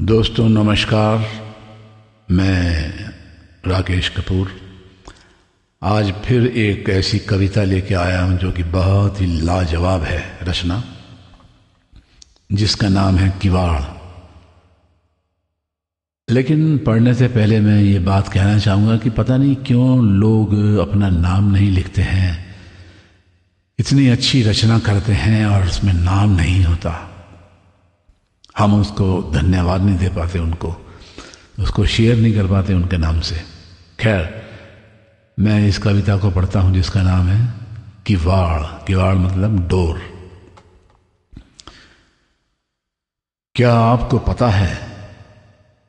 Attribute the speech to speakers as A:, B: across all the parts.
A: दोस्तों, नमस्कार। मैं राकेश कपूर। आज फिर एक ऐसी कविता लेके आया हूँ जो कि बहुत ही लाजवाब है, रचना। जिसका नाम है किवाड़। लेकिन पढ़ने से पहले मैं ये बात कहना चाहूँगा कि पता नहीं क्यों लोग अपना नाम नहीं लिखते हैं। इतनी अच्छी रचना करते हैं और उसमें नाम नहीं होता। हम उसको धन्यवाद नहीं दे पाते उनको, उसको शेयर नहीं कर पाते उनके नाम से। खैर, मैं इस कविता को पढ़ता हूँ जिसका नाम है किवाड़। किवाड़ मतलब डोर। क्या आपको पता है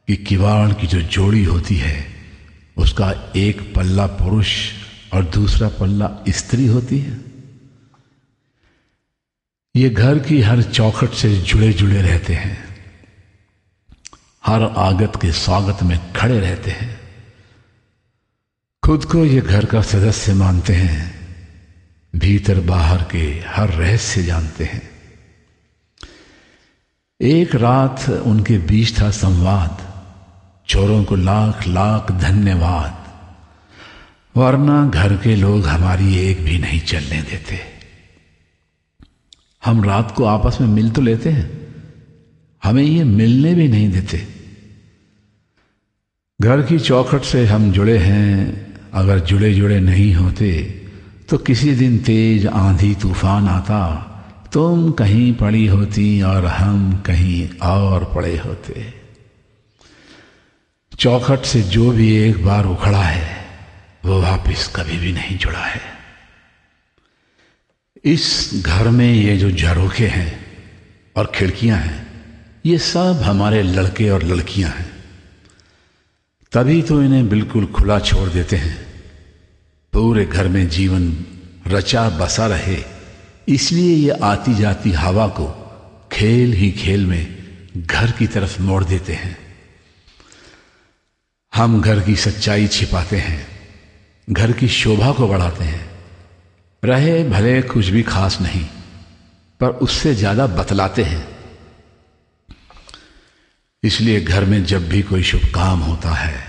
A: कि किवाड़ की जो जोड़ी होती है, उसका एक पल्ला पुरुष और दूसरा पल्ला स्त्री होती है? ये घर की हर चौखट से जुड़े जुड़े रहते हैं। हर आगत के स्वागत में खड़े रहते हैं। खुद को ये घर का सदस्य मानते हैं। भीतर बाहर के हर रहस्य जानते हैं। एक रात उनके बीच था संवाद। चोरों को लाख लाख धन्यवाद। वरना घर के लोग हमारी एक भी नहीं चलने देते। हम रात को आपस में मिल तो लेते हैं। हमें ये मिलने भी नहीं देते। घर की चौखट से हम जुड़े हैं। अगर जुड़े जुड़े नहीं होते तो किसी दिन तेज आंधी तूफ़ान आता। तुम कहीं पड़ी होती और हम कहीं और पड़े होते। चौखट से जो भी एक बार उखड़ा है, वो वापस कभी भी नहीं जुड़ा है। इस घर में ये जो झरोखे हैं और खिड़कियाँ हैं, ये सब हमारे लड़के और लड़कियाँ हैं। तभी तो इन्हें बिल्कुल खुला छोड़ देते हैं। पूरे घर में जीवन रचा बसा रहे, इसलिए ये आती जाती हवा को खेल ही खेल में घर की तरफ़ मोड़ देते हैं। हम घर की सच्चाई छिपाते हैं, घर की शोभा को बढ़ाते हैं। रहे भले कुछ भी खास नहीं, पर उससे ज़्यादा बतलाते हैं। इसलिए घर में जब भी कोई शुभ काम होता है,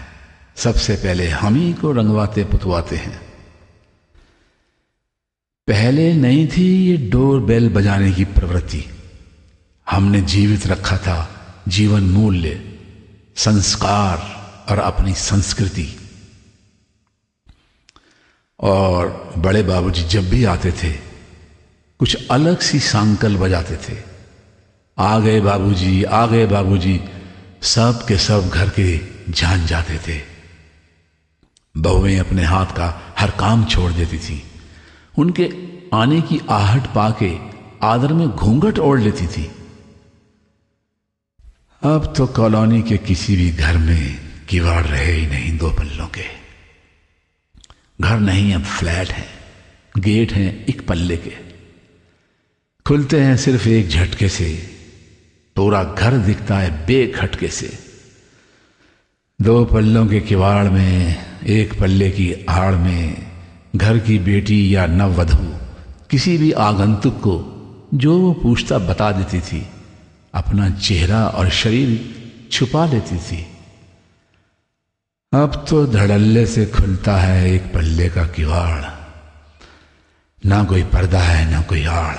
A: सबसे पहले हम ही को रंगवाते पुतवाते हैं। पहले नहीं थी ये डोर बेल बजाने की प्रवृत्ति। हमने जीवित रखा था जीवन मूल्य, संस्कार और अपनी संस्कृति। और बड़े बाबूजी जब भी आते थे, कुछ अलग सी सांकल बजाते थे। आ गए बाबूजी, आ गए बाबूजी, सब के सब घर के जान जाते थे। बहुएँ अपने हाथ का हर काम छोड़ देती थी। उनके आने की आहट पाके आदर में घूंघट ओढ़ लेती थी। अब तो कॉलोनी के किसी भी घर में किवाड़ रहे ही नहीं दो पल्लों के। घर नहीं अब फ्लैट है, गेट हैं एक पल्ले के। खुलते हैं सिर्फ़ एक झटके से, पूरा घर दिखता है बेखटके से। दो पल्लों के किवाड़ में, एक पल्ले की आड़ में, घर की बेटी या नववधु, किसी भी आगंतुक को, जो वो पूछता बता देती थी, अपना चेहरा और शरीर छुपा लेती थी। अब तो धड़ल्ले से खुलता है एक पल्ले का किवाड़। ना कोई पर्दा है, ना कोई आड़।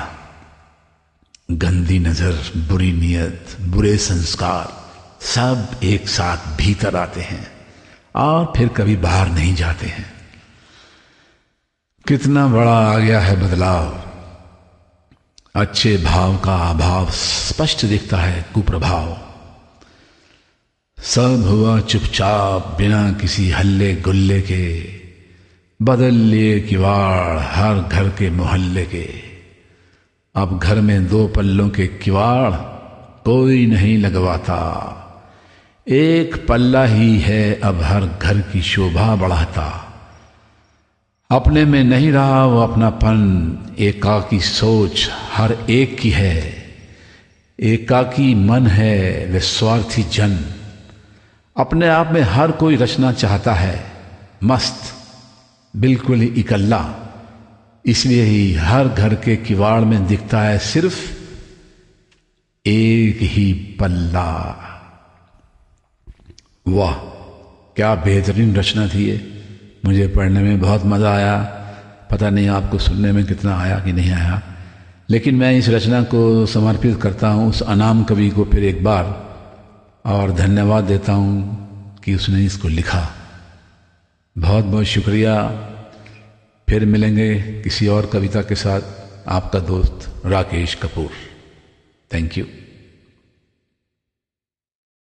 A: गंदी नज़र, बुरी नीयत, बुरे संस्कार, सब एक साथ भीतर आते हैं और फिर कभी बाहर नहीं जाते हैं। कितना बड़ा आ गया है बदलाव। अच्छे भाव का अभाव स्पष्ट दिखता है कुप्रभाव। सब हुआ चुपचाप बिना किसी हल्ले गुल्ले के। बदल लिए किवाड़ हर घर के मोहल्ले के। अब घर में दो पल्लों के किवाड़ कोई नहीं लगवाता। एक पल्ला ही है अब हर घर की शोभा बढ़ाता। अपने में नहीं रहा वो अपनापन एका की सोच हर एक की है। एकाकी मन है, वे स्वार्थी जन। अपने आप में हर कोई रचना चाहता है। मस्त। बिल्कुल ही इकल्ला। इसलिए ही हर घर के किवाड़ में दिखता है सिर्फ़ एक ही पल्ला। वाह, क्या बेहतरीन रचना थी ये। मुझे पढ़ने में बहुत मज़ा आया। पता नहीं आपको सुनने में कितना आया कि नहीं आया। लेकिन मैं इस रचना को समर्पित करता हूँ, उस अनाम कवि को फिर एक बार। और धन्यवाद देता हूँ कि उसने इसको लिखा। बहुत बहुत शुक्रिया। फिर मिलेंगे किसी और कविता के साथ। आपका दोस्त राकेश कपूर। Thank you